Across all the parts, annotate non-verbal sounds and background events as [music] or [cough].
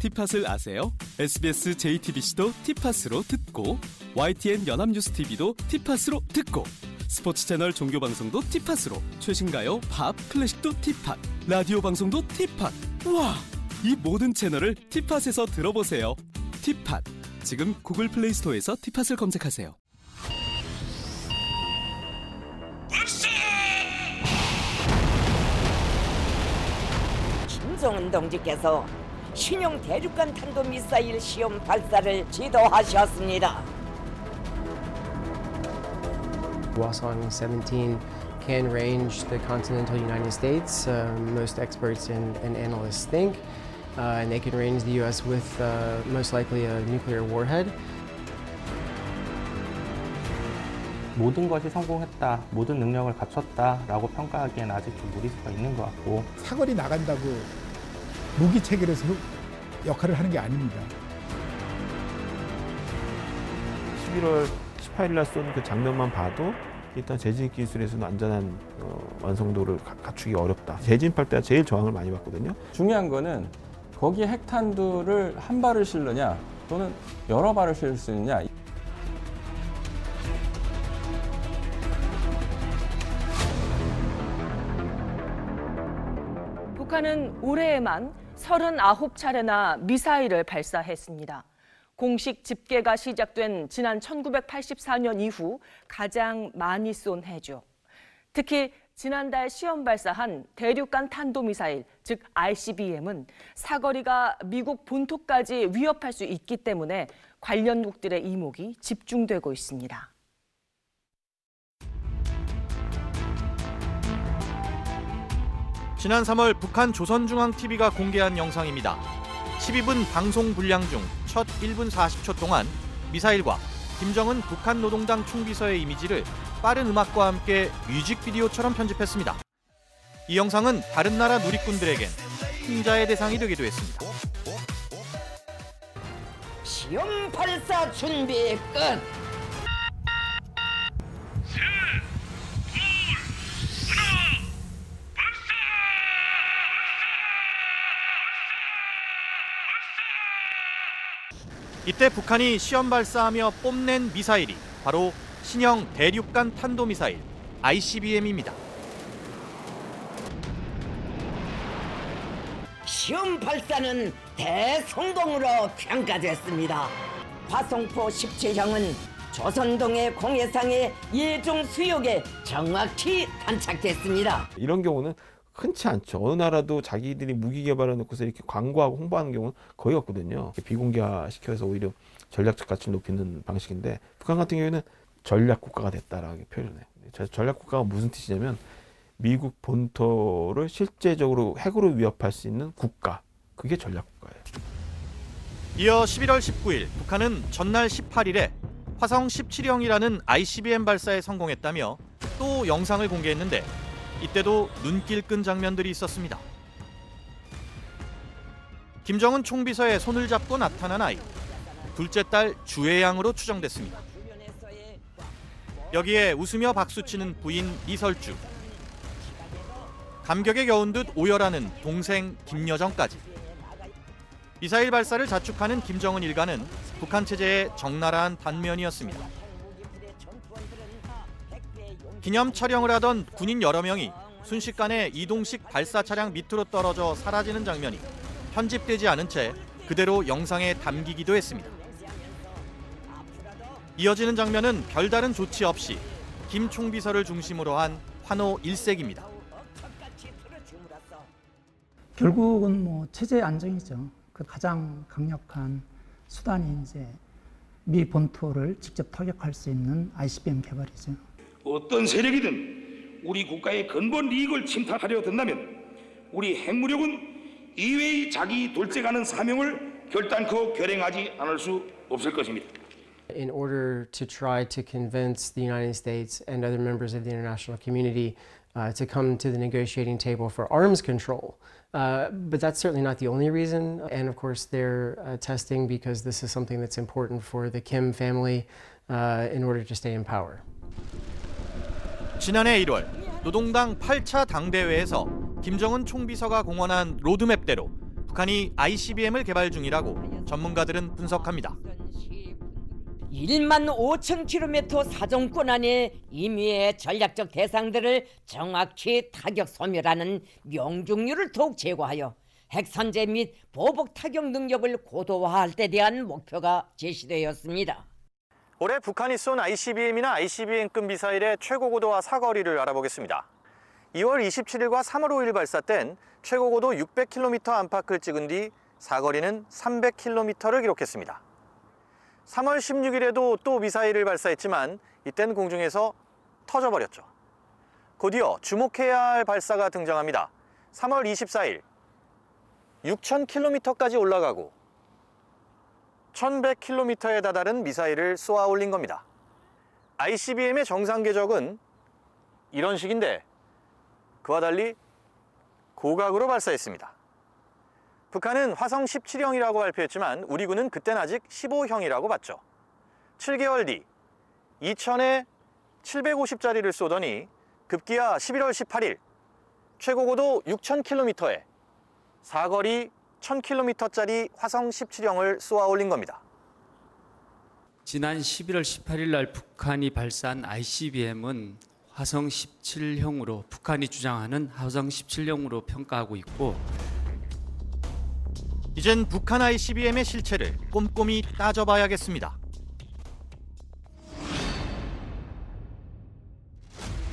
티팟을 아세요? SBS JTBC도 티팟으로 듣고 YTN 연합뉴스 TV도 티팟으로 듣고 스포츠 채널 종교 방송도 티팟으로 최신가요, 팝, 클래식도 티팟, 라디오 방송도 티팟. 와, 이 모든 채널을 티팟에서 들어보세요. 티팟. 지금 구글 플레이 스토어에서 티팟을 검색하세요. 김정은 동지께서 신형 대륙간 탄도미사일 시험 발사를 지도하셨습니다. Hwasong 17 can range the continental United States, uh, most experts and, and analysts think. Uh, and they can range the U.S. with uh, most likely a nuclear warhead. 모든 것이 성공했다, 모든 능력을 갖췄다라고 평가하기엔 아직 좀 무리수가 있는 것 같고 사거리 나간다고 무기 체계에서 역할을 하는 게 아닙니다. 11월 18일 날 쏜 그 장면만 봐도 일단 재진 기술에서는 안전한 어, 완성도를 가- 갖추기 어렵다. 재진할 때가 제일 저항을 많이 받거든요. 중요한 거는 거기에 핵탄두를 한 발을 실느냐 또는 여러 발을 실을 수 있느냐 북한은 올해에만 39차례나 미사일을 발사했습니다. 공식 집계가 시작된 지난 1984년 이후 가장 많이 쏜 해죠. 특히 지난달 시험 발사한 대륙간 탄도미사일, 즉 ICBM은 사거리가 미국 본토까지 위협할 수 있기 때문에 관련국들의 이목이 집중되고 있습니다. 지난 3월 북한 조선중앙TV가 공개한 영상입니다. 12분 방송 분량 중 첫 1분 40초 동안 미사일과 김정은 북한 노동당 총비서의 이미지를 빠른 음악과 함께 뮤직비디오처럼 편집했습니다. 이 영상은 다른 나라 누리꾼들에겐 풍자의 대상이 되기도 했습니다. 시험 발사 준비 끝. 이때 북한이 시험 발사하며 뽐낸 미사일이 바로 신형 대륙간 탄도미사일 ICBM입니다. 시험 발사는 대성공으로 평가됐습니다. 화성포 17형은 조선동해 공해상의 예종 수역에 정확히 탄착됐습니다. 이런 경우는 흔치 않죠. 어느 나라도 자기들이 무기 개발해 놓고서 이렇게 광고하고 홍보하는 경우는 거의 없거든요. 비공개화 시켜서 오히려 전략적 가치를 높이는 방식인데 북한 같은 경우에는 전략 국가가 됐다라고 표현해요. 저 전략 국가가 무슨 뜻이냐면 미국 본토를 실제적으로 핵으로 위협할 수 있는 국가. 그게 전략 국가예요. 이어 11월 19일 북한은 전날 18일에 화성 17형이라는 ICBM 발사에 성공했다며 또 영상을 공개했는데 이때도 눈길 끈 장면들이 있었습니다. 김정은 총비서의 손을 잡고 나타난 아이. 둘째 딸 주혜양으로 추정됐습니다. 여기에 웃으며 박수치는 부인 이설주. 감격에 겨운 듯 오열하는 동생 김여정까지. 미사일 발사를 자축하는 김정은 일가는 북한 체제의 적나라한 단면이었습니다. 기념 촬영을 하던 군인 여러 명이 순식간에 이동식 발사 차량 밑으로 떨어져 사라지는 장면이 편집되지 않은 채 그대로 영상에 담기기도 했습니다. 이어지는 장면은 별다른 조치 없이 김 총비서를 중심으로 한 환호 일색입니다. 결국은 뭐 체제 안정이죠. 그 가장 강력한 수단이 이제 미 본토를 직접 타격할 수 있는 ICBM 개발이죠. 어떤 세력이든 우리 국가의 근본 이익을 침탈하려 든다면 우리 핵무력은 이외의 자기 돌직하는 사명을 결단코 결행하지 않을 수 없을 것입니다. in order to try to convince the United States and other members of the international community uh, to come to the negotiating table for arms control. Uh, but that's certainly not the only reason. And of course, they're uh, testing because this is something that's important for the Kim family uh, in order to stay in power. 지난해 1월 노동당 8차 당대회에서 김정은 총비서가 공언한 로드맵대로 북한이 ICBM을 개발 중이라고 전문가들은 분석합니다. 1만 5천 킬로미터 사정권 안에 임의의 전략적 대상들을 정확히 타격 소멸하는 명중률을 더욱 제고하여 핵선제 및 보복 타격 능력을 고도화할 때 대한 목표가 제시되었습니다. 올해 북한이 쏜 ICBM이나 ICBM급 미사일의 최고 고도와 사거리를 알아보겠습니다. 2월 27일과 3월 5일 발사된 최고 고도 600km 안팎을 찍은 뒤 사거리는 300km를 기록했습니다. 3월 16일에도 또 미사일을 발사했지만 이땐 공중에서 터져버렸죠. 곧이어 주목해야 할 발사가 등장합니다. 3월 24일 6,000km까지 올라가고 1100km에 다다른 미사일을 쏘아 올린 겁니다. ICBM의 정상 궤적은 이런 식인데 그와 달리 고각으로 발사했습니다. 북한은 화성 17형이라고 발표했지만 우리 군은 그땐 아직 15형이라고 봤죠. 7개월 뒤 2000에 750짜리를 쏘더니 급기야 11월 18일 최고 고도 6000km에 사거리 1000km짜리 화성 17형을 쏘아 올린 겁니다. 지난 11월 18일 날 북한이 발사한 ICBM은 화성 17형으로 북한이 주장하는 화성 17형으로 평가하고 있고 이젠 북한 ICBM의 실체를 꼼꼼히 따져봐야겠습니다.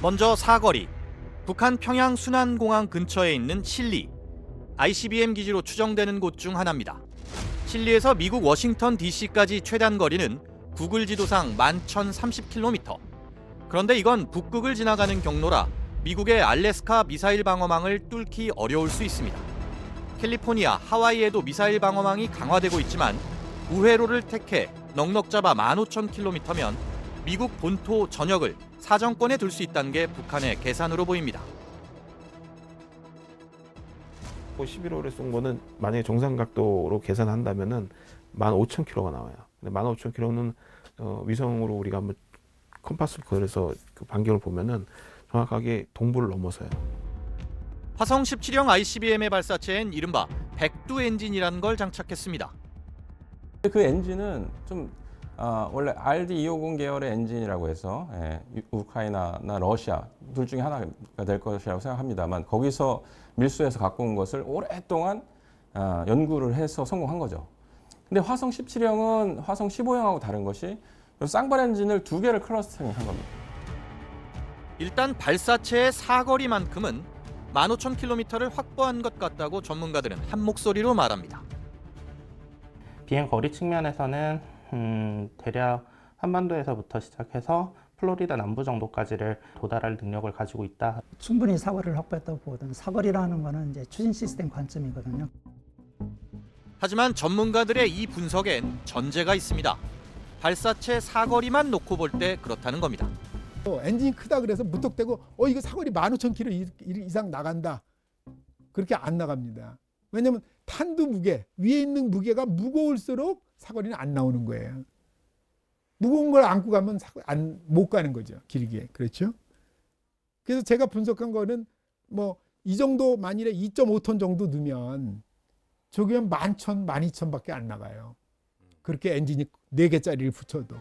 먼저 사거리. 북한 평양 순안공항 근처에 있는 실리. ICBM 기지로 추정되는 곳 중 하나입니다. 실리에서 미국 워싱턴 DC까지 최단 거리는 구글 지도상 11,030km. 그런데 이건 북극을 지나가는 경로라 미국의 알래스카 미사일 방어망을 뚫기 어려울 수 있습니다. 캘리포니아, 하와이에도 미사일 방어망이 강화되고 있지만 우회로를 택해 넉넉 잡아 15,000km면 미국 본토 전역을 사정권에 둘 수 있다는 게 북한의 계산으로 보입니다. 11월에 쏜 거는 만약에 정상 각도로 계산한다면은 15,000km가 나와요. 근데 15,000km는 어, 위성으로 우리가 한번 컴파스를 그려서 그 반경을 보면은 정확하게 동부를 넘어서요. 화성 17형 ICBM의 발사체엔 이른바 백두 엔진이라는 걸 장착했습니다. 그 엔진은 좀 아, 원래 RD250 계열의 엔진이라고 해서 예, 유- 우크라이나나 러시아 둘 중에 하나가 될 것이라고 생각합니다만 거기서 밀수해서 갖고 온 것을 오랫동안 아, 연구를 해서 성공한 거죠. 근데 화성 17형은 화성 15형하고 다른 것이 이 쌍발 엔진을 두 개를 clustering 한 겁니다. 일단 발사체의 사거리만큼은 15,000km를 확보한 것 같다고 전문가들은 한 목소리로 말합니다. 비행 거리 측면에서는 음, 대략 한반도에서부터 시작해서 플로리다 남부 정도까지를 도달할 능력을 가지고 있다. 충분히 사거리를 확보했다고 보거든. 사거리라는 거는 이제 추진 시스템 관점이거든요. 하지만 전문가들의 이 분석엔 전제가 있습니다. 발사체 사거리만 놓고 볼 때 그렇다는 겁니다. 또 엔진이 크다 그래서 무턱대고 어 이거 사거리 15,000km 이- 이상 나간다. 그렇게 안 나갑니다. 왜냐면 탄두 무게 위에 있는 무게가 무거울수록 사거리는 안 나오는 거예요. 무거운 걸 안고 가면 안, 못 가는 거죠. 길게. 그렇죠? 그래서 제가 분석한 거는 뭐 이 정도 만일에 2.5톤 정도 넣으면 저기면 11,000, 12,000밖에 안 나가요. 그렇게 엔진이 4개짜리를 붙여도.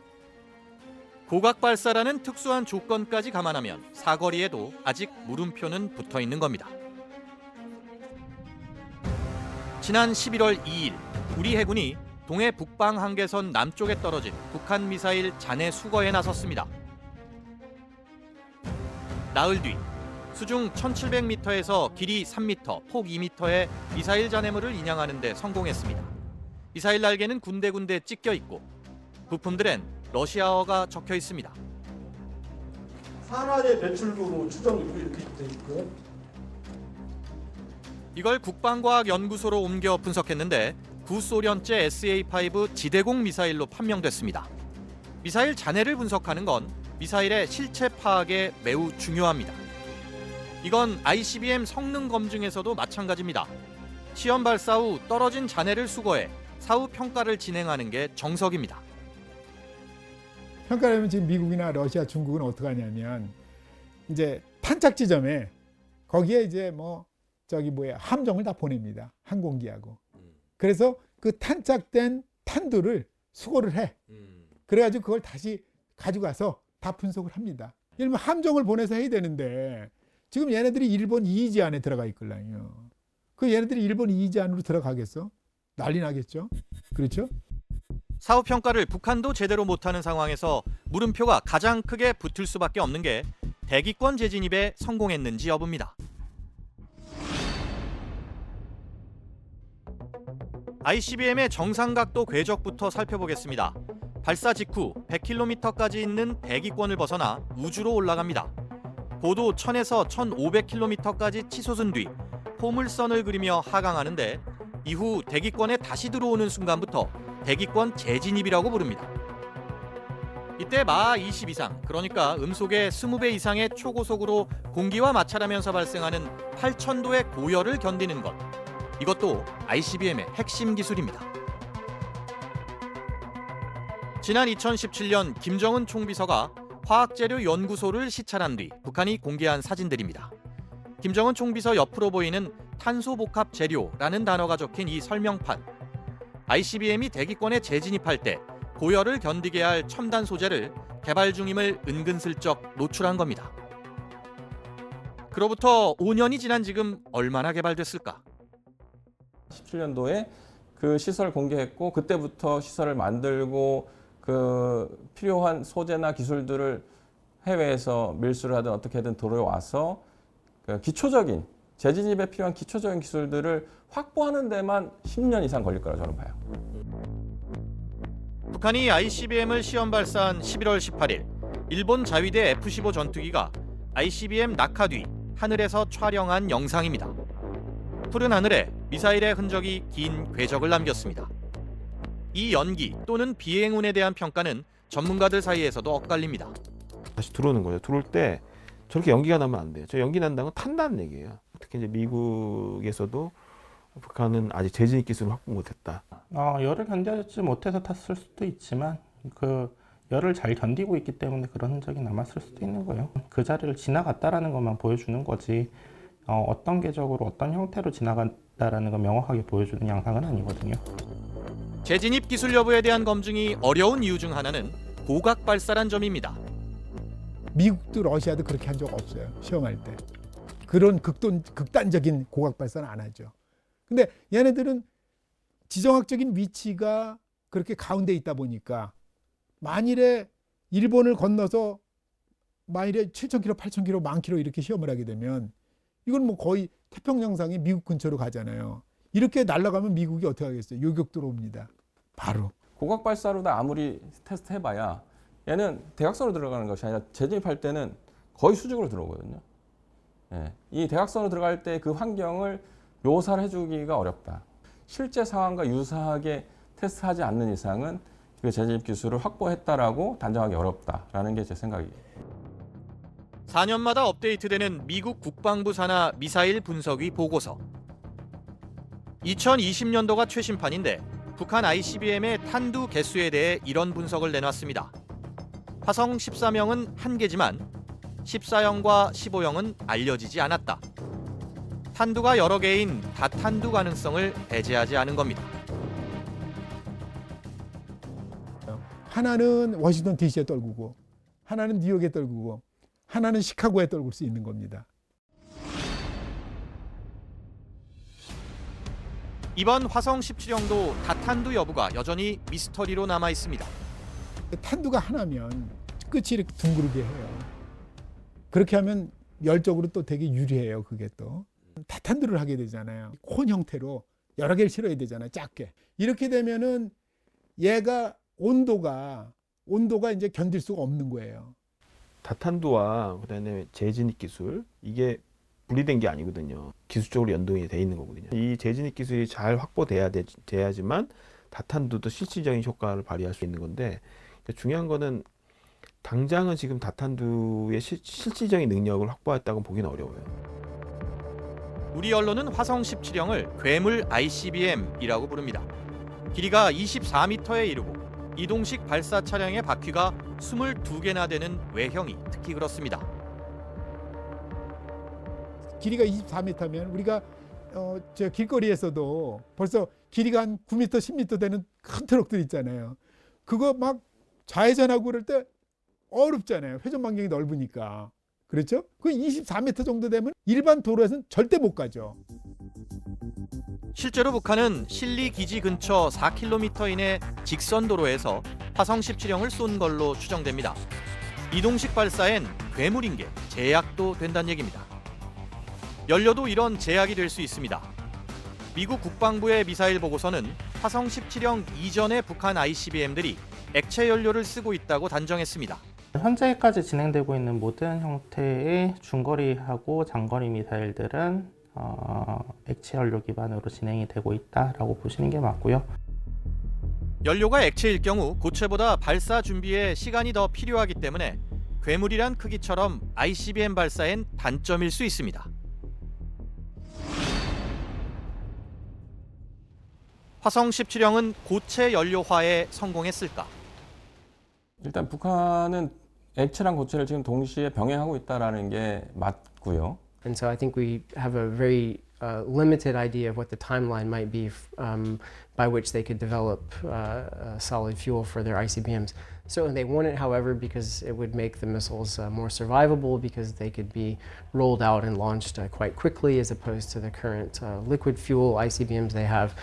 고각 발사라는 특수한 조건까지 감안하면 사거리에도 아직 물음표는 붙어 있는 겁니다. 지난 11월 2일 우리 해군이 동해 북방 한계선 남쪽에 떨어진 북한 미사일 잔해 수거에 나섰습니다. 나흘 뒤 수중 1700m에서 길이 3m, 폭 2m의 미사일 잔해물을 인양하는 데 성공했습니다. 미사일 날개는 군데군데 찢겨 있고 부품들엔 러시아어가 적혀 있습니다. 산화제 배출구로 추정 이렇게 돼 있고요. 이걸 국방과학연구소로 옮겨 분석했는데 구소련제 SA5 지대공 미사일로 판명됐습니다. 미사일 잔해를 분석하는 건 미사일의 실체 파악에 매우 중요합니다. 이건 ICBM 성능 검증에서도 마찬가지입니다. 시험 발사 후 떨어진 잔해를 수거해 사후 평가를 진행하는 게 정석입니다. 평가하면 지금 미국이나 러시아, 중국은 어떻게 하냐면 이제 탄착 지점에 거기에 이제 뭐 저기 뭐야 함정을 다 보냅니다. 항공기하고 그래서 그 탄착된 탄두를 수거를 해. 그래가지고 그걸 다시 가져가서 다 분석을 합니다. 예를 들면 함정을 보내서 해야 되는데 지금 얘네들이 일본 이의지 안에 들어가 있걸랑요. 그 얘네들이 일본 이의지 안으로 들어가겠어? 난리 나겠죠? 그렇죠? 사후 평가를 북한도 제대로 못하는 상황에서 물음표가 가장 크게 붙을 수밖에 없는 게 대기권 재진입에 성공했는지 여부입니다. ICBM의 정상각도 궤적부터 살펴보겠습니다. 발사 직후 100km까지 있는 대기권을 벗어나 우주로 올라갑니다. 고도 1000에서 1500km까지 치솟은 뒤 포물선을 그리며 하강하는데 이후 대기권에 다시 들어오는 순간부터 대기권 재진입이라고 부릅니다. 이때 마 20 이상, 그러니까 음속의 20배 이상의 초고속으로 공기와 마찰하면서 발생하는 8000도의 고열을 견디는 것. 이것도 ICBM의 핵심 기술입니다. 지난 2017년 김정은 총비서가 화학재료 연구소를 시찰한 뒤 북한이 공개한 사진들입니다. 김정은 총비서 옆으로 보이는 탄소복합 재료라는 단어가 적힌 이 설명판. ICBM이 대기권에 재진입할 때 고열을 견디게 할 첨단 소재를 개발 중임을 은근슬쩍 노출한 겁니다. 그로부터 5년이 지난 지금 얼마나 개발됐을까? 17년도에 그 시설 공개했고 그때부터 시설을 만들고 그 필요한 소재나 기술들을 해외에서 밀수를 하든 어떻게든 들어와서 그 기초적인 재진입에 필요한 기초적인 기술들을 확보하는 데만 10년 이상 걸릴 거라 저는 봐요. 북한이 ICBM을 시험 발사한 11월 18일 일본 자위대 F-15 전투기가 ICBM 낙하 뒤 하늘에서 촬영한 영상입니다. 푸른 하늘에 미사일의 흔적이 긴 궤적을 남겼습니다. 이 연기 또는 비행운에 대한 평가는 전문가들 사이에서도 엇갈립니다. 다시 들어오는 거죠. 들어올 때 저렇게 연기가 나면 안 돼요. 저 연기 난다는 건 탄다는 얘기예요. 특히 이제 미국에서도 북한은 아직 재진입 기술을 확보 못했다. 어, 열을 견뎌지 못해서 탔을 수도 있지만 그 열을 잘 견디고 있기 때문에 그런 흔적이 남았을 수도 있는 거예요. 그 자리를 지나갔다라는 것만 보여주는 거지 어, 어떤 궤적으로 어떤 형태로 지나갔다라는 걸 명확하게 보여주는 양상은 아니거든요. 재진입 기술 여부에 대한 검증이 어려운 이유 중 하나는 고각 발사란 점입니다. 미국도 러시아도 그렇게 한 적 없어요. 시험할 때. 그런 극돈, 극단적인 고각 발사는 안 하죠. 근데 얘네들은 지정학적인 위치가 그렇게 가운데 있다 보니까 만일에 일본을 건너서 만일에 7,000km, 8,000km, 만 킬로 이렇게 시험을 하게 되면 이건 뭐 거의 태평양상의 미국 근처로 가잖아요. 이렇게 날아가면 미국이 어떻게 하겠어요? 요격 들어옵니다. 바로. 고각 발사로도 아무리 테스트 해봐야 얘는 대각선으로 들어가는 것이 아니라 재진입할 때는 거의 수직으로 들어오거든요. 예, 이 대각선으로 들어갈 때 그 환경을 묘사를 해주기가 어렵다. 실제 상황과 유사하게 테스트하지 않는 이상은 그 재진입 기술을 확보했다라고 단정하기 어렵다라는 게 제 생각이에요. 4년마다 업데이트되는 미국 국방부 산하 미사일 분석위 보고서. 2020년도가 최신판인데 북한 ICBM의 탄두 개수에 대해 이런 분석을 내놨습니다. 화성 14명은 한 개지만 14형과 15형은 알려지지 않았다. 탄두가 여러 개인 다탄두 가능성을 배제하지 않은 겁니다. 하나는 워싱턴 DC에 떨구고 하나는 뉴욕에 떨구고 하나는 시카고에 떨굴 수 있는 겁니다. 이번 화성 17형도 다탄두 여부가 여전히 미스터리로 남아 있습니다. 탄두가 하나면 끝이 이렇게 둥그르게 해요. 그렇게 하면 열적으로 또 되게 유리해요. 그게 또 다탄두를 하게 되잖아요. 콘 형태로 여러 개를 실어야 되잖아요. 작게 이렇게 되면은 얘가 온도가 온도가 이제 견딜 수가 없는 거예요. 다탄두와 그다음에 재진입 기술 이게 분리된 게 아니거든요. 기술적으로 연동이 돼 있는 거거든요. 이 재진입 기술이 잘 확보돼야 돼, 돼야지만 다탄두도 실질적인 효과를 발휘할 수 있는 건데 그러니까 중요한 거는 당장은 지금 다탄두의 실, 실질적인 능력을 확보했다고 보기는 어려워요. 우리 언론은 화성 17형을 괴물 ICBM이라고 부릅니다. 길이가 24m에 이르고 이동식 발사 차량의 바퀴가 22개나 되는 외형이 특히 그렇습니다. 길이가 24m면 우리가 어, 저 길거리에서도 벌써 길이가 한 9m, 10m 되는 큰 트럭들 있잖아요. 그거 막 좌회전하고 그럴 때 어렵잖아요. 회전 반경이 넓으니까. 그렇죠? 그 24m 정도 되면 일반 도로에서는 절대 못 가죠. 실제로 북한은 실리 기지 근처 4km 이내 직선 도로에서 화성 17형을 쏜 걸로 추정됩니다. 이동식 발사엔 괴물인 게 제약도 된다는 얘기입니다. 연료도 이런 제약이 될 수 있습니다. 미국 국방부의 미사일 보고서는 화성 17형 이전의 북한 ICBM들이 액체 연료를 쓰고 있다고 단정했습니다. 현재까지 진행되고 있는 모든 형태의 중거리하고 장거리 미사일들은 어, 액체 연료 기반으로 진행이 되고 있다라고 보시는 게 맞고요. 연료가 액체일 경우 고체보다 발사 준비에 시간이 더 필요하기 때문에 괴물이란 크기처럼 ICBM 발사엔 단점일 수 있습니다. 화성 17형은 고체 연료화에 성공했을까? 일단 북한은 액체랑 고체를 지금 동시에 병행하고 있다라는 게 맞고요. And so I think we have a very uh, limited idea of what the timeline might be f- um, by which they could develop uh, uh, solid fuel for their ICBMs. Certainly, they want it, however, because it would make the missiles uh, more survivable because they could be rolled out and launched uh, quite quickly as opposed to the current uh, liquid fuel ICBMs they have.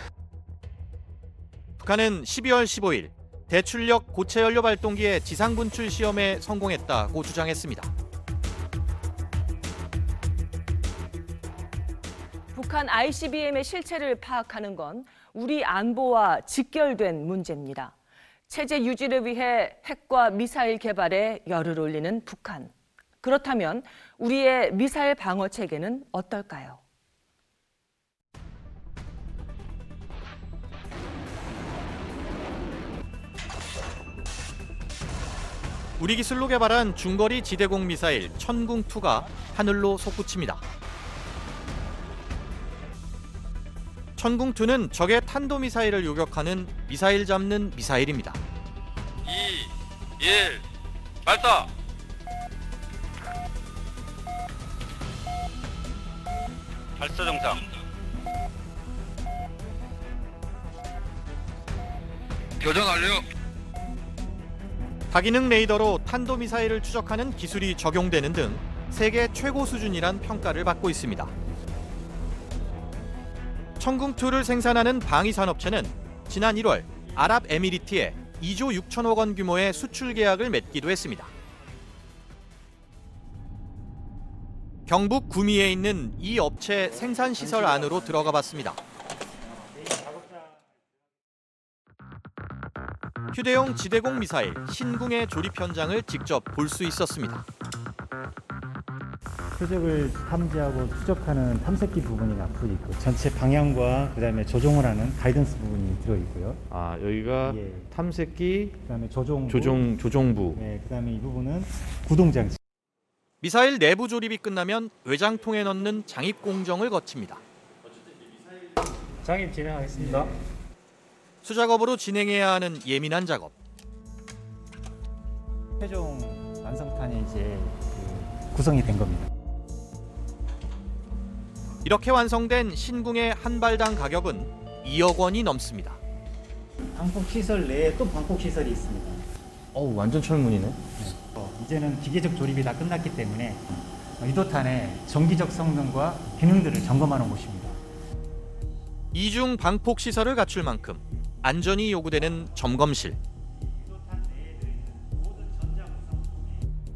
북한은 12월 15일 대출력 고체 연료 발동기의 지상 분출 시험에 성공했다고 주장했습니다. 북한 ICBM의 실체를 파악하는 건 우리 안보와 직결된 문제입니다. 체제 유지를 위해 핵과 미사일 개발에 열을 올리는 북한. 그렇다면 우리의 미사일 방어 체계는 어떨까요? 우리 기술로 개발한 중거리 지대공 미사일 천궁2가 하늘로 솟구칩니다. 천궁2는 적의 탄도미사일을 요격하는 미사일 잡는 미사일입니다. 2, 1, 발사! 발사 정상. 교전 완료. 다기능 레이더로 탄도미사일을 추적하는 기술이 적용되는 등 세계 최고 수준이란 평가를 받고 있습니다. 천궁2를 생산하는 방위산업체는 지난 1월 아랍에미리트에 2조 6천억 원 규모의 수출 계약을 맺기도 했습니다. 경북 구미에 있는 이 업체 생산 시설 안으로 들어가 봤습니다. 휴대용 지대공 미사일 신궁의 조립 현장을 직접 볼 수 있었습니다. 표적을 탐지하고 추적하는 탐색기 부분이 앞으로 있고 전체 방향과 그다음에 조종을 하는 가이던스 부분이 들어 있고요. 아 여기가 탐색기, 그다음에 조종 조종 조종부. 네, 그다음에 이 부분은 구동 장치. 미사일 내부 조립이 끝나면 외장통에 넣는 장입 공정을 거칩니다. 장입 진행하겠습니다. 수작업으로 진행해야 하는 예민한 작업. 최종 완성판이 이제 그 구성이 된 겁니다. 이렇게 완성된 신궁의 한 발당 가격은 2억 원이 넘습니다. 방폭 시설 내에 또 방폭 시설이 있습니다. 어우 완전 철문이네. 어, 이제는 기계적 조립이 다 끝났기 때문에 유도탄의 정기적 성능과 기능들을 점검하는 곳입니다. 이중 방폭 시설을 갖출 만큼 안전이 요구되는 점검실.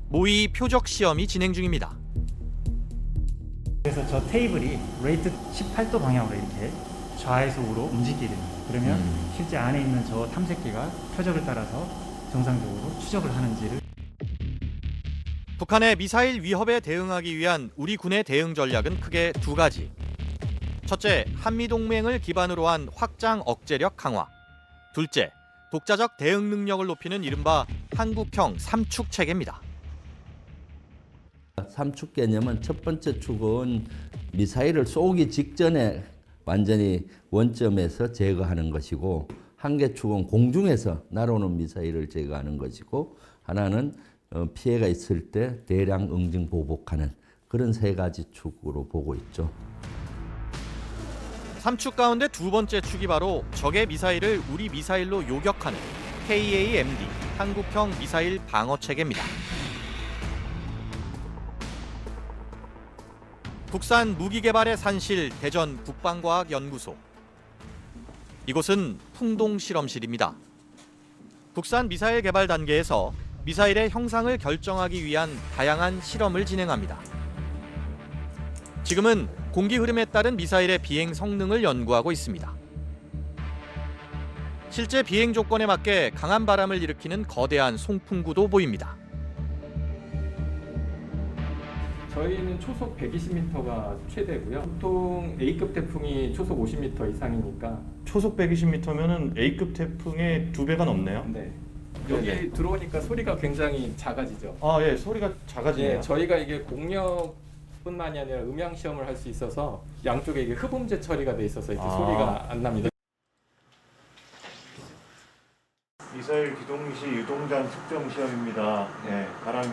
모의 표적 시험이 진행 중입니다. 그래서 저 테이블이 rate 18도 방향으로 이렇게 좌에서 우로 움직이게 됩니다. 그러면 음. 실제 안에 있는 저 탐색기가 표적을 따라서 정상적으로 추적을 하는지를 북한의 미사일 위협에 대응하기 위한 우리 군의 대응 전략은 크게 두 가지. 첫째, 한미 동맹을 기반으로 한 확장 억제력 강화. 둘째, 독자적 대응 능력을 높이는 이른바 한국형 삼축 체계입니다. 삼축 개념은 첫 번째 축은 미사일을 쏘기 직전에 완전히 원점에서 제거하는 것이고 한 개 축은 공중에서 날아오는 미사일을 제거하는 것이고 하나는 어, 피해가 있을 때 대량 응징 보복하는 그런 세 가지 축으로 보고 있죠. 삼축 가운데 두 번째 축이 바로 적의 미사일을 우리 미사일로 요격하는 KAMD 한국형 미사일 방어 체계입니다. 국산 무기 개발의 산실 대전 국방과학연구소. 이곳은 풍동 실험실입니다. 국산 미사일 개발 단계에서 미사일의 형상을 결정하기 위한 다양한 실험을 진행합니다. 지금은 공기 흐름에 따른 미사일의 비행 성능을 연구하고 있습니다. 실제 비행 조건에 맞게 강한 바람을 일으키는 거대한 송풍구도 보입니다. 저희는 초속 120m가 최대고요. 보통 A급 태풍이 초속 50m 이상이니까 초속 120m면은 A급 태풍의 두 배가 넘네요. 네. 여기 들어오니까 소리가 굉장히 작아지죠. 아, 예, 소리가 작아지네요. 예, 저희가 이게 공력뿐만이 아니라 음향 시험을 할 수 있어서 양쪽에 이게 흡음재 처리가 돼 있어서 이렇게 아. 소리가 안 납니다. 미사일 기동 시 유동장 측정 시험입니다. 예, 바람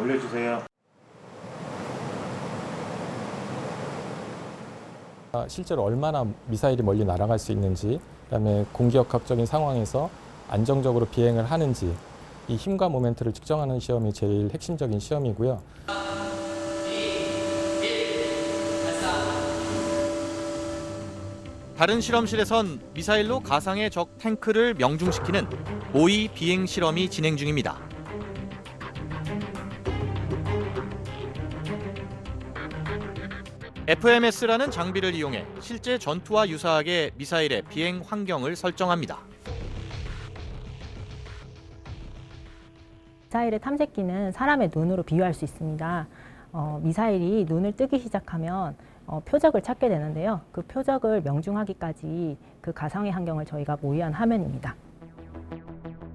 올려주세요. 실제로 얼마나 미사일이 멀리 날아갈 수 있는지, 그다음에 공기역학적인 상황에서 안정적으로 비행을 하는지 이 힘과 모멘트를 측정하는 시험이 제일 핵심적인 시험이고요. 다른 실험실에선 미사일로 가상의 적 탱크를 명중시키는 모의 비행 실험이 진행 중입니다. FMS라는 장비를 이용해 실제 전투와 유사하게 미사일의 비행 환경을 설정합니다. 미사일의 탐색기는 사람의 눈으로 비유할 수 있습니다. 어, 미사일이 눈을 뜨기 시작하면 어, 표적을 찾게 되는데요. 그 표적을 명중하기까지 그 가상의 환경을 저희가 모의한 화면입니다.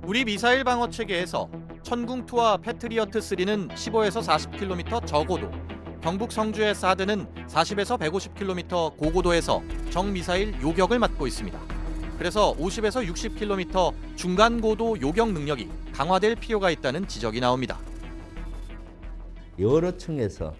우리 미사일 방어 체계에서 천궁2와 패트리어트 3는 15에서 40km 저고도, 경북 성주의 사드는 40에서 150km 고고도에서 적 미사일 요격을 맡고 있습니다. 그래서 50에서 60km 중간 고도 요격 능력이 강화될 필요가 있다는 지적이 나옵니다. 여러 층에서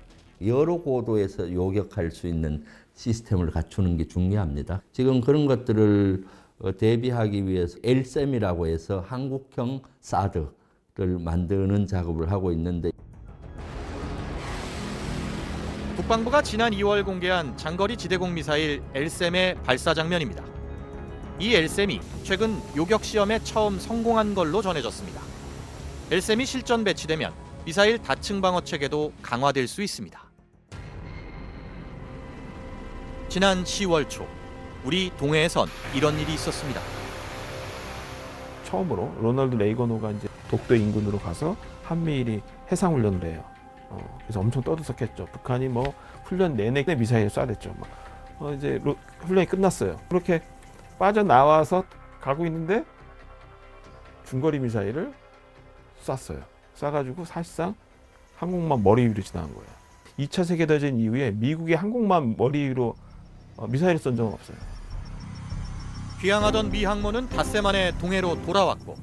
여러 고도에서 요격할 수 있는 시스템을 갖추는 게 중요합니다. 지금 그런 것들을 어, 대비하기 위해서 LSAM이라고 해서 한국형 사드를 만드는 작업을 하고 있는데 국방부가 지난 2월 공개한 장거리 지대공 미사일 엘셈의 발사 장면입니다. 이 엘셈이 최근 요격 시험에 처음 성공한 걸로 전해졌습니다. 엘셈이 실전 배치되면 미사일 다층 방어 체계도 강화될 수 있습니다. 지난 10월 초 우리 동해에선 이런 일이 있었습니다. 처음으로 로널드 레이건호가 이제 독도 인근으로 가서 한미일이 해상 훈련을 해요. 어, 그래서 엄청 떠들썩했죠. 북한이 뭐 훈련 내내 미사일 쏴댔죠. 막. 어, 이제 로- 훈련이 끝났어요. 그렇게 빠져 나와서 가고 있는데 중거리 미사일을 쐈어요. 쏴가지고 사실상 한국만 머리 위로 지나간 거예요. 2차 세계대전 이후에 미국이 한국만 머리 위로 어, 미사일을 쏜 적은 없어요. 귀향하던 미 항모는 닷새 만에 동해로 돌아왔고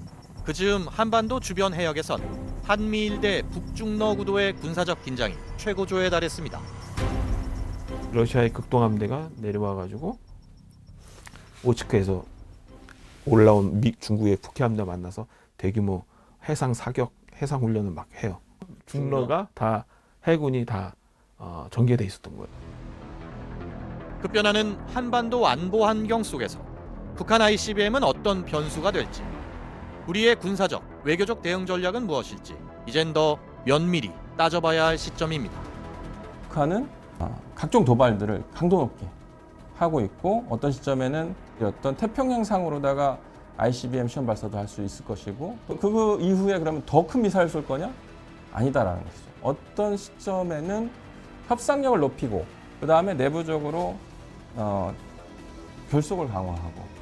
그 즈음 한반도 주변 해역에선 한미일 대 북중러 구도의 군사적 긴장이 최고조에 달했습니다. 러시아의 극동함대가 내려와가지고 오츠크에서 올라온 미, 중국의 북해 함대 만나서 대규모 해상 사격, 해상 훈련을 막 해요. 중러가 다 해군이 다 어, 전개돼 있었던 거예요. 급변하는 한반도 안보 환경 속에서 북한 ICBM은 어떤 변수가 될지 우리의 군사적, 외교적 대응 전략은 무엇일지 이젠 더 면밀히 따져봐야 할 시점입니다. 북한은 어, 각종 도발들을 강도 높게 하고 있고 어떤 시점에는 어떤 태평양상으로다가 ICBM 시험 발사도 할 수 있을 것이고 그 이후에 그러면 더 큰 미사일 쏠 거냐? 아니다라는 것이죠. 어떤 시점에는 협상력을 높이고 그 다음에 내부적으로 어, 결속을 강화하고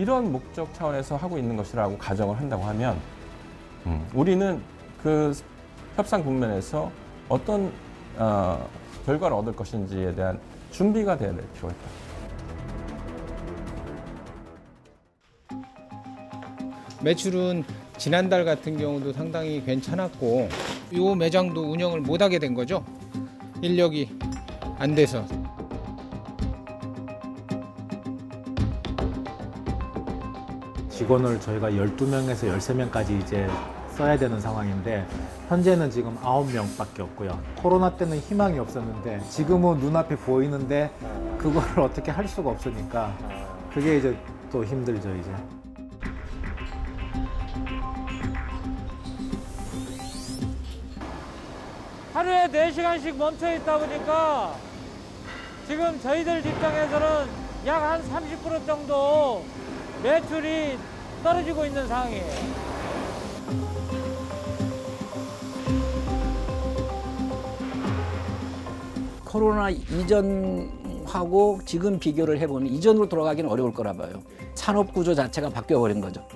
이런 목적 차원에서 하고 있는 것이라고 가정을 한다고 하면 음, 우리는 그 협상 국면에서 어떤 어, 결과를 얻을 것인지에 대한 준비가 되어야 될 필요가 있다. 매출은 지난달 같은 경우도 상당히 괜찮았고 요 매장도 운영을 못하게 된 거죠. 인력이 안 돼서 직원을 저희가 12명에서 13명까지 이제 써야 되는 상황인데 현재는 지금 9명밖에 없고요. 코로나 때는 희망이 없었는데 지금은 눈앞에 보이는데 그거를 [laughs] 어떻게 할 수가 없으니까 그게 이제 또 힘들죠, 이제. 하루에 4시간씩 멈춰 있다 보니까 지금 저희들 입장에서는 약 한 30% 정도 매출이 떨어지고 있는 상황이에요. 코로나 이전하고 지금 비교를 해보면 이전으로 돌아가기는 어려울 거라 봐요. 산업 구조 자체가 바뀌어 버린 거죠.